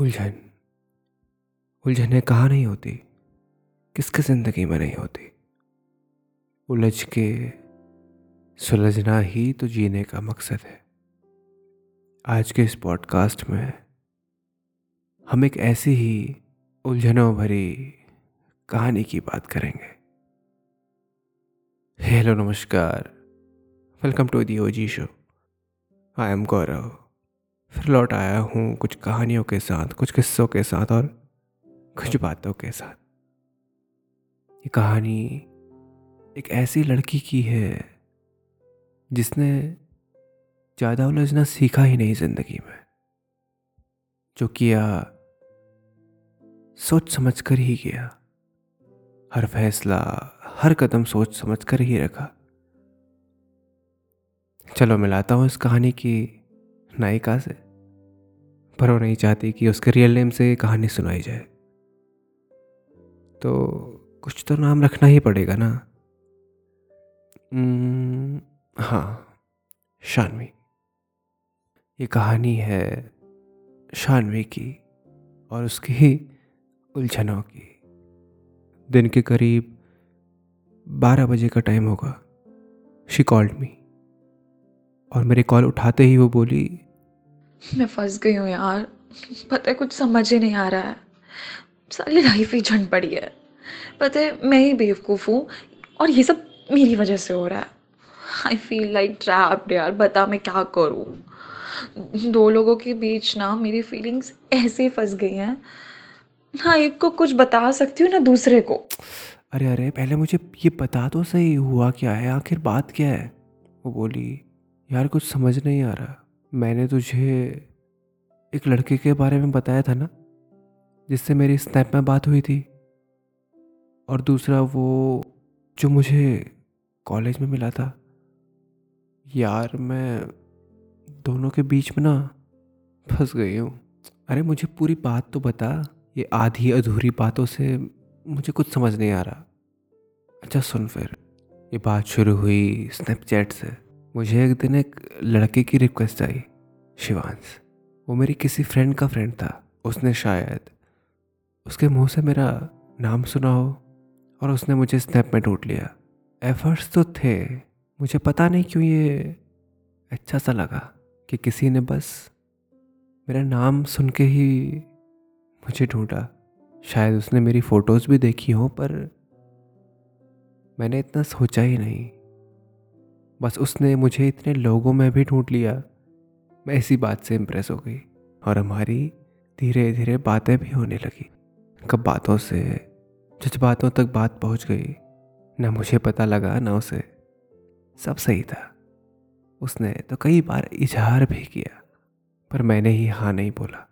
उलझन। उलझने कहाँ नहीं होती? किसके ज़िंदगी में नहीं होती? उलझ के सुलझना ही तो जीने का मकसद है। आज के इस पॉडकास्ट में हम एक ऐसी ही उलझनों भरी कहानी की बात करेंगे। हेलो नमस्कार। Welcome to the OG show I am Gaurav फिर लौट आया हूँ कुछ कहानियों के साथ, कुछ किस्सों के साथ और कुछ बातों के साथ। ये कहानी एक ऐसी लड़की की है जिसने ज़्यादा उलझना सीखा ही नहीं ज़िंदगी में, जो किया, सोच समझ कर ही किया, हर फैसला, हर कदम सोच समझ कर ही रखा। चलो मिलाता हूँ इस कहानी की नायिका से। पर वो नहीं चाहती कि उसके रियल नेम से कहानी सुनाई जाए। तो कुछ तो नाम रखना ही पड़ेगा ना। हाँ शानवी। ये कहानी है शानवी की और उसकी ही उलझनों की। दिन के करीब बारह बजे का टाइम होगा। शी कॉल्ड मी और मेरे कॉल उठाते ही वो बोली मैं फंस गई हूँ यार। पता है कुछ समझ ही नहीं आ रहा है। सारी लाइफ ही झंड पड़ी है। पता है मैं ही बेवकूफ़ हूँ और ये सब मेरी वजह से हो रहा है। आई फील लाइक ट्रैप्ड यार बता मैं क्या करूँ? दो लोगों के बीच ना मेरी फीलिंग्स ऐसे फंस गई हैं। ना एक को कुछ बता सकती हूँ ना दूसरे को। अरे अरे पहले मुझे ये बता तो सही हुआ क्या है? आखिर बात क्या है? वो बोली यार कुछ समझ नहीं आ रहा। मैंने तुझे एक लड़के के बारे में बताया था ना, जिससे मेरी स्नैप में बात हुई थी। और दूसरा वो, जो मुझे कॉलेज में मिला था। यार मैं दोनों के बीच में ना फंस गई हूँ। अरे मुझे पूरी बात तो बता, ये आधी अधूरी बातों से मुझे कुछ समझ नहीं आ रहा। अच्छा सुन फिर, ये बात शुरू हुई स्नैपचैट से। मुझे एक दिन एक लड़के की रिक्वेस्ट आई, शिवांश। वो मेरी किसी फ्रेंड का फ्रेंड था। उसने शायद उसके मुँह से मेरा नाम सुना हो और उसने मुझे स्नैप में ढूंढ लिया। एफर्ट्स तो थे, मुझे पता नहीं क्यों ये अच्छा सा लगा कि किसी ने बस मेरा नाम सुन के ही मुझे ढूंढा। शायद उसने मेरी फ़ोटोज़ भी देखी हो, पर मैंने इतना सोचा ही नहीं। बस उसने मुझे इतने लोगों में भी ढूंढ लिया। मैं इसी बात से इम्प्रेस हो गई और हमारी धीरे धीरे बातें भी होने लगी। कब बातों से जज्बातों तक बात पहुँच गई। ना मुझे पता लगा, ना उसे। सब सही था। उसने तो कई बार इजहार भी किया, पर मैंने ही हाँ नहीं बोला।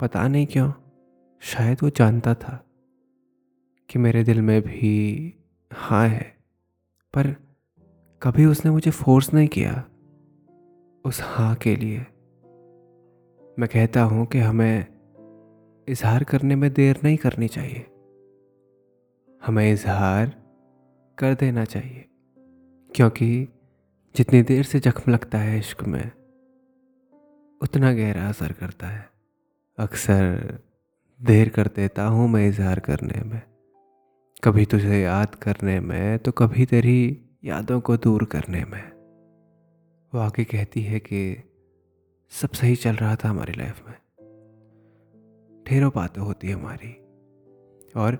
पता नहीं क्यों, शायद वो जानता था कि मेरे दिल में भी हाँ है, पर कभी उसने मुझे फोर्स नहीं किया उस हाँ के लिए। मैं कहता हूँ कि हमें इजहार करने में देर नहीं करनी चाहिए। हमें इजहार कर देना चाहिए, क्योंकि जितनी देर से जख्म लगता है इश्क में, उतना गहरा असर करता है। अक्सर देर कर देता हूँ मैं इजहार करने में। कभी तुझे याद करने में तो कभी तेरी यादों को दूर करने में। वो आगे कहती है कि सब सही चल रहा था हमारी लाइफ में। ढेरों बातें होती है हमारी। और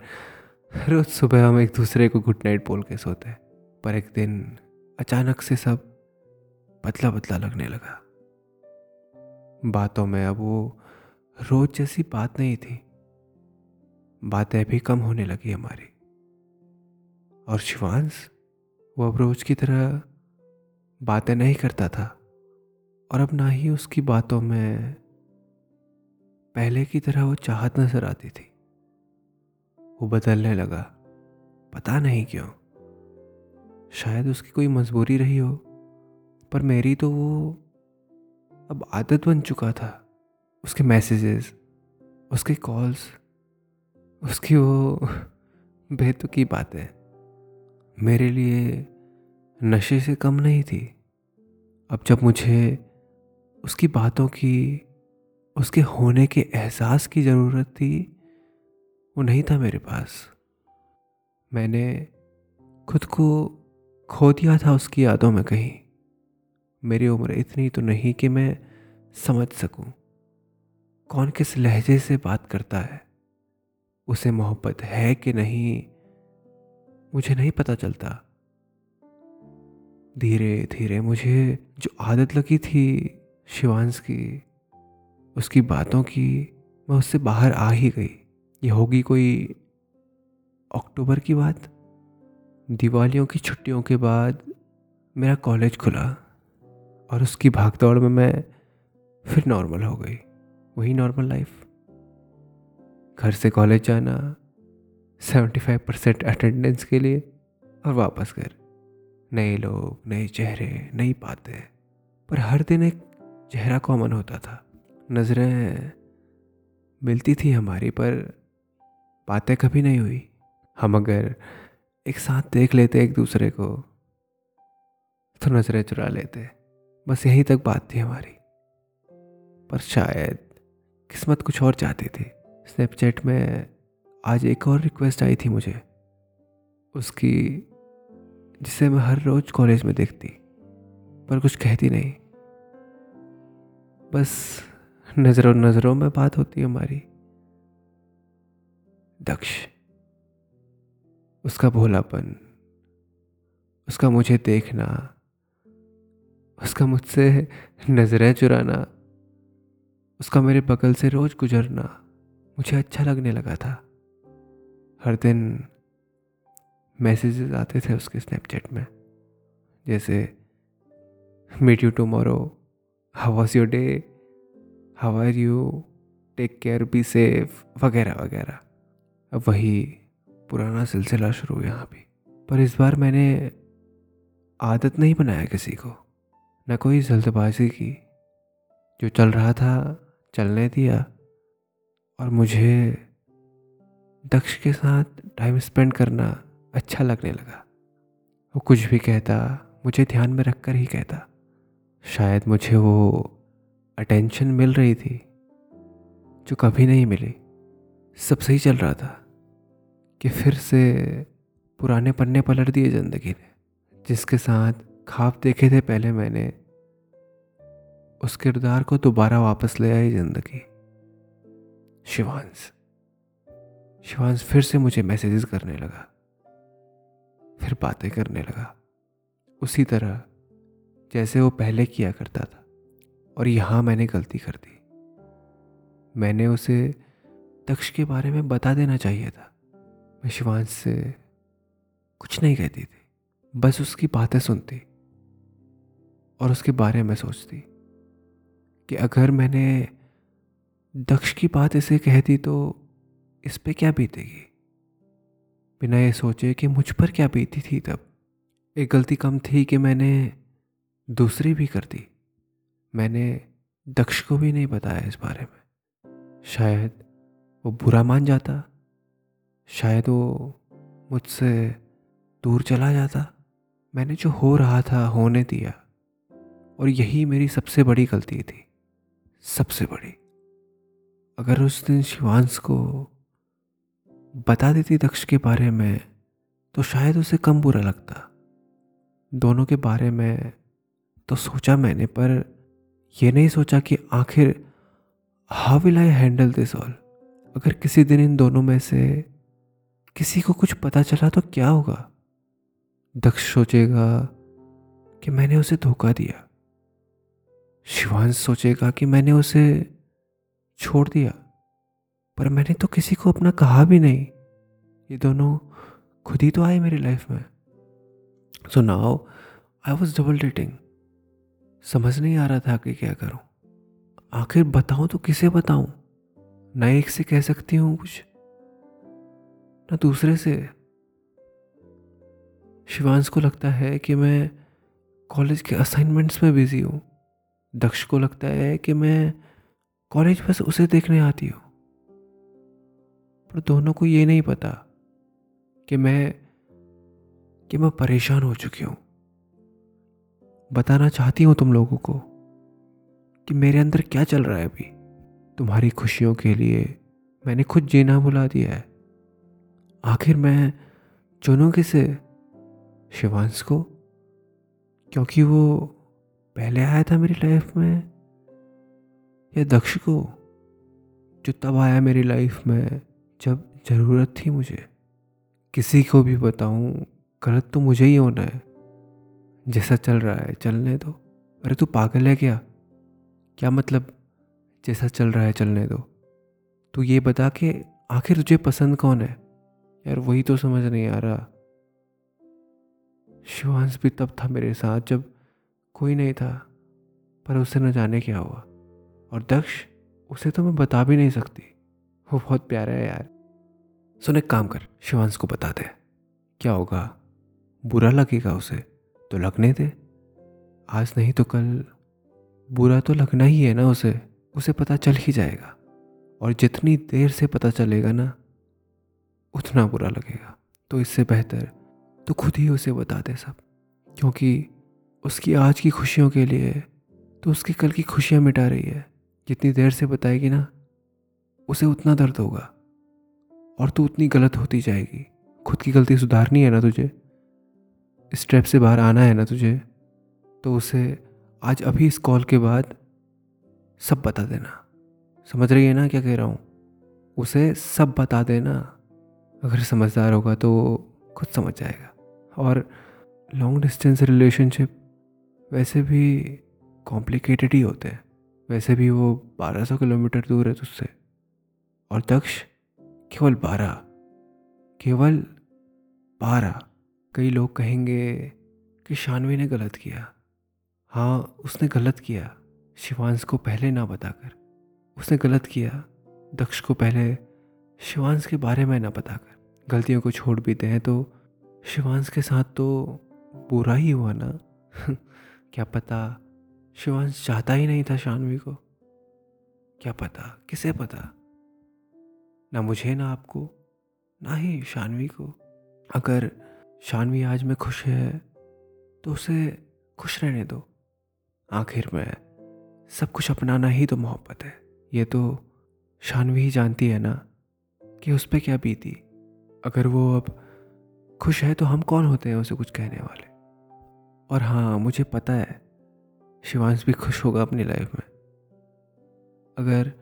रोज़ सुबह हम एक दूसरे को गुड नाइट बोल के सोते हैं। पर एक दिन अचानक से सब बदला बदला लगने लगा। बातों में अब वो रोज़ जैसी बात नहीं थी। बातें भी कम होने लगी हमारी। और शिवांश वो अब रोज की तरह बातें नहीं करता था और अब ना ही उसकी बातों में पहले की तरह वो चाहत नज़र आती थी। वो बदलने लगा। पता नहीं क्यों। शायद उसकी कोई मजबूरी रही हो, पर मेरी तो वो अब आदत बन चुका था। उसके मैसेजेस, उसके कॉल्स, उसकी वो बेतुकी बातें। मेरे लिए नशे से कम नहीं थी। अब जब मुझे उसकी बातों की, उसके होने के एहसास की ज़रूरत थी, वो नहीं था मेरे पास। मैंने खुद को खो दिया था उसकी यादों में कहीं। मेरी उम्र इतनी तो नहीं कि मैं समझ सकूँ। कौन किस लहजे से बात करता है? उसे मोहब्बत है कि नहीं? मुझे नहीं पता चलता। धीरे धीरे मुझे जो आदत लगी थी शिवांश की, उसकी बातों की, मैं उससे बाहर आ ही गई। ये होगी कोई अक्टूबर की बात? दिवालियों की छुट्टियों के बाद मेरा कॉलेज खुला और उसकी भागदौड़ में मैं फिर नॉर्मल हो गई। वही नॉर्मल लाइफ। घर से कॉलेज जाना सेवेंटी फाइव परसेंट अटेंडेंस के लिए और वापस घर। नए लोग, नए चेहरे, नई बातें। पर हर दिन एक चेहरा कॉमन होता था। नज़रें मिलती थी हमारी, पर बातें कभी नहीं हुई। हम अगर एक साथ देख लेते एक दूसरे को तो नज़रें चुरा लेते। बस यहीं तक बात थी हमारी। पर शायद किस्मत कुछ और चाहती थी। स्नैपचैट में आज एक और रिक्वेस्ट आई थी मुझे। उसकी, जिसे मैं हर रोज़ कॉलेज में देखती, पर कुछ कहती नहीं। बस नज़रों नज़रों में बात होती है हमारी। दक्ष, उसका भोलापन, उसका मुझे देखना, उसका मुझसे नज़रें चुराना, उसका मेरे बगल से रोज़ गुजरना, मुझे अच्छा लगने लगा था। हर दिन मैसेजेस आते थे उसके स्नैपचैट में। जैसे meet you tomorrow how was your day how are you take care be safe वगैरह वगैरह। अब वही पुराना सिलसिला शुरू यहाँ भी। पर इस बार मैंने आदत नहीं बनाया किसी को। न कोई जल्दबाजी की। जो चल रहा था, चलने दिया। और मुझे दक्ष के साथ टाइम स्पेंड करना अच्छा लगने लगा। वो कुछ भी कहता, मुझे ध्यान में रख कर ही कहता। शायद मुझे वो अटेंशन मिल रही थी, जो कभी नहीं मिली। सब सही चल रहा था कि फिर से पुराने पन्ने पलट दिए ज़िंदगी ने, जिसके साथ खाब देखे थे पहले मैंने। उस किरदार को दोबारा वापस ले आई ज़िंदगी। शिवांश। शिवांश फिर से मुझे मैसेजेस करने लगा। फिर बातें करने लगा। उसी तरह, जैसे वो पहले किया करता था, और यहाँ मैंने गलती कर दी। मैंने उसे दक्ष के बारे में बता देना चाहिए था। मैं शिवांश से कुछ नहीं कहती थी, बस उसकी बातें सुनती, और उसके बारे में सोचती कि अगर मैंने दक्ष की बात इसे कहती तो इस पे क्या बीतेगी? बिना ये सोचे कि मुझ पर क्या बीती थी तब, एक गलती कम थी कि मैंने दूसरी भी कर दी। मैंने दक्ष को भी नहीं बताया इस बारे में। शायद वो बुरा मान जाता, शायद वो मुझसे दूर चला जाता। मैंने जो हो रहा था, होने दिया। और यही मेरी सबसे बड़ी गलती थी, सबसे बड़ी। अगर उस दिन शिवांश को बता देती दक्ष के बारे में तो शायद उसे कम बुरा लगता। दोनों के बारे में तो सोचा मैंने, पर यह नहीं सोचा कि आखिर how will I handle this all अगर किसी दिन इन दोनों में से किसी को कुछ पता चला तो क्या होगा? दक्ष सोचेगा कि मैंने उसे धोखा दिया। शिवांश सोचेगा कि मैंने उसे छोड़ दिया। पर मैंने तो किसी को अपना कहा भी नहीं। ये दोनों खुद ही तो आए मेरी लाइफ में। So now I was double dating समझ नहीं आ रहा था कि क्या करूँ। आखिर बताऊँ तो किसे बताऊँ? ना एक से कह सकती हूँ कुछ, ना दूसरे से। शिवांश को लगता है कि मैं कॉलेज के असाइनमेंट्स में बिज़ी हूँ। दक्ष को लगता है कि मैं कॉलेज बस उसे देखने आती हूँ। पर दोनों को ये नहीं पता कि मैं कि मैं परेशान हो चुकी हूँ। बताना चाहती हूँ तुम लोगों को कि मेरे अंदर क्या चल रहा है अभी। तुम्हारी खुशियों के लिए मैंने खुद जीना भुला दिया है। आखिर मैं चुनूँ किसे शिवांश को? क्योंकि वो पहले आया था मेरी लाइफ में, या दक्ष को, जो तब आया मेरी लाइफ में? जब ज़रूरत थी मुझे, किसी को भी बताऊँ, गलत तो मुझे ही होना है। जैसा चल रहा है, चलने दो। अरे तू पागल है क्या? क्या मतलब? जैसा चल रहा है, चलने दो। तू ये बता के आखिर तुझे पसंद कौन है? यार वही तो समझ नहीं आ रहा। शिवांश भी तब था मेरे साथ जब कोई नहीं था, पर उसे न जाने क्या हुआ। और दक्ष, उसे तो मैं बता भी नहीं सकती। वो बहुत प्यारा है यार। सुन एक काम कर, शिवांश को बता दे। क्या होगा? बुरा लगेगा उसे तो लगने दे। आज नहीं तो कल, बुरा तो लगना ही है ना उसे उसे पता चल ही जाएगा। और जितनी देर से पता चलेगा ना, उतना बुरा लगेगा। तो इससे बेहतर तो खुद ही उसे बता दे सब, क्योंकि उसकी आज की खुशियों के लिए तो उसकी कल की खुशियाँ मिटा रही है। जितनी देर से बताएगी ना, उसे उतना दर्द होगा। और तू उतनी गलत होती जाएगी। खुद की गलती सुधारनी है ना तुझे? स्टेप से बाहर आना है ना तुझे? तो उसे आज अभी इस कॉल के बाद सब बता देना। समझ रही है ना क्या कह रहा हूँ? उसे सब बता देना। अगर समझदार होगा तो खुद समझ जाएगा। और लॉन्ग डिस्टेंस रिलेशनशिप वैसे भी कॉम्प्लिकेटेड ही होते हैं। वैसे भी वो 1200 किलोमीटर दूर है तुझसे। और दक्ष केवल बारह केवल बारह। कई लोग कहेंगे कि शानवी ने गलत किया। हाँ उसने गलत किया। शिवांश को पहले ना बताकर। उसने गलत किया। दक्ष को पहले शिवांश के बारे में ना बताकर। गलतियों को छोड़ भी दें तो शिवांश के साथ तो बुरा ही हुआ ना। क्या पता शिवांश चाहता ही नहीं था शानवी को? क्या पता? किसे पता? ना मुझे, ना आपको, ना ही शानवी को। अगर शानवी आज में खुश है तो उसे खुश रहने दो। आखिर में सब कुछ अपनाना ही तो मोहब्बत है। ये तो शानवी ही जानती है ना कि उस पर क्या बीती। अगर वो अब खुश है तो हम कौन होते हैं उसे कुछ कहने वाले? और हाँ मुझे पता है, शिवांश भी खुश होगा अपनी लाइफ में। अगर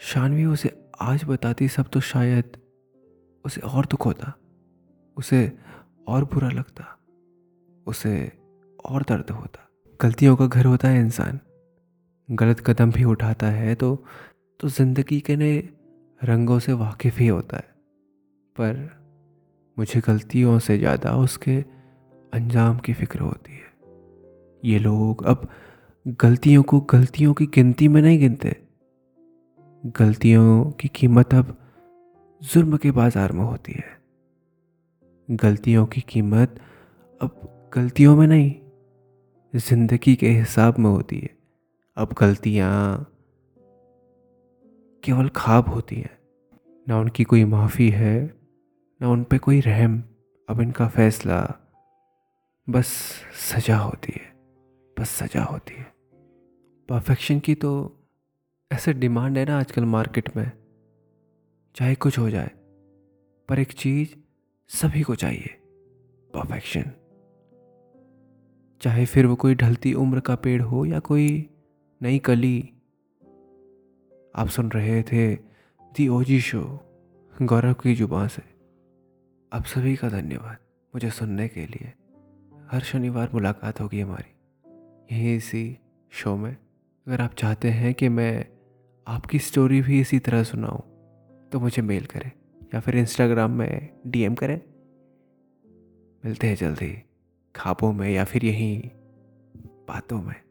शानवी उसे आज बताती सब तो शायद उसे और दुख होता। उसे और बुरा लगता। उसे और दर्द होता। गलतियों का घर होता है इंसान। गलत कदम भी उठाता है तो तो ज़िंदगी के नए रंगों से वाकिफ़ ही होता है। पर मुझे गलतियों से ज़्यादा उसके अंजाम की फ़िक्र होती है। ये लोग अब गलतियों को गलतियों की गिनती में नहीं गिनते। गलतियों की कीमत अब जुर्म के बाज़ार में होती है। गलतियों की कीमत अब गलतियों में नहीं, ज़िंदगी के हिसाब में होती है। अब गलतियाँ केवल खाब होती हैं। ना उनकी कोई माफ़ी है, ना उन पर कोई रहम। अब इनका फैसला बस सजा होती है, बस सजा होती है। परफेक्शन की तो ऐसे डिमांड है ना आजकल मार्केट में, चाहे कुछ हो जाए, पर एक चीज़ सभी को चाहिए, परफेक्शन। चाहे फिर वो कोई ढलती उम्र का पेड़ हो या कोई नई कली। आप सुन रहे थे दी ओजी शो गौरव की ज़ुबान से। आप सभी का धन्यवाद मुझे सुनने के लिए। हर शनिवार मुलाकात होगी हमारी। यहीं इसी शो में। अगर आप चाहते हैं कि मैं आपकी स्टोरी भी इसी तरह सुनाऊँ तो मुझे मेल करें या फिर इंस्टाग्राम में डीएम करें। मिलते हैं जल्दी, खाबों में या फिर यहीं बातों में।